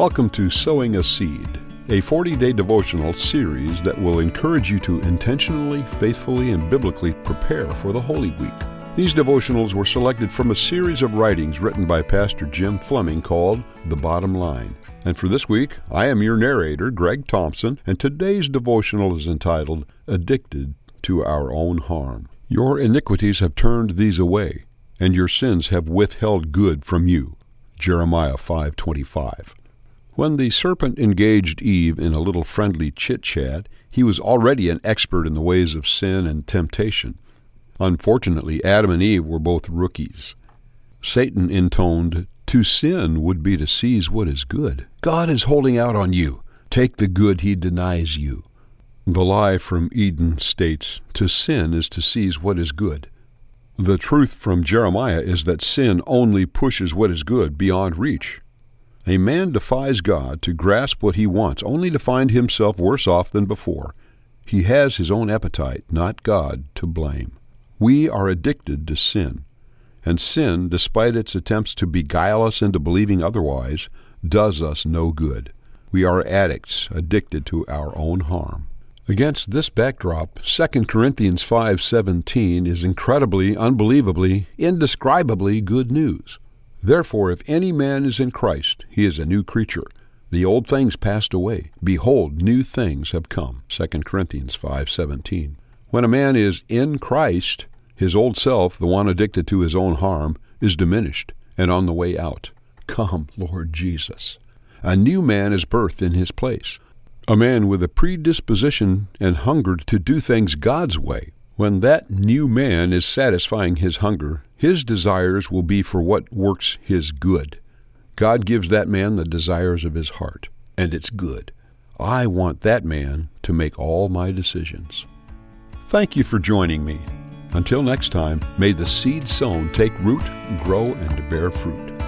Welcome to Sowing a Seed, a 40 day devotional series that will encourage you to intentionally, faithfully, and biblically prepare for the Holy Week. These devotionals were selected from a series of writings written by Pastor Jim Fleming called The Bottom Line. And for this week, I am your narrator, Greg Thompson, and today's devotional is entitled Addicted to Our Own Harm. Your iniquities have turned these away, and your sins have withheld good from you. Jeremiah 5:25. When the serpent engaged Eve in a little friendly chit chat, he was already an expert in the ways of sin and temptation. Unfortunately, Adam and Eve were both rookies. Satan intoned, To sin would be to seize what is good. God is holding out on you. Take the good he denies you. The lie from Eden states, To sin is to seize what is good. The truth from Jeremiah is that sin only pushes what is good beyond reach. A man defies God to grasp what he wants, only to find himself worse off than before. He has his own appetite, not God, to blame. We are addicted to sin. And sin, despite its attempts to beguile us into believing otherwise, does us no good. We are addicts, addicted to our own harm. Against this backdrop, 2 Corinthians 5:17 is incredibly, unbelievably, indescribably good news. Therefore, if any man is in Christ, he is a new creature. The old things passed away; behold, new things have come. 2 Corinthians 5:17. When a man is in Christ, his old self, the one addicted to his own harm, is diminished and on the way out. Come, Lord Jesus. A new man is birthed in his place. A man with a predisposition and hunger to do things God's way. When that new man is satisfying his hunger, his desires will be for what works his good. God gives that man the desires of his heart, and it's good. I want that man to make all my decisions. Thank you for joining me. Until next time, may the seed sown take root, grow, and bear fruit.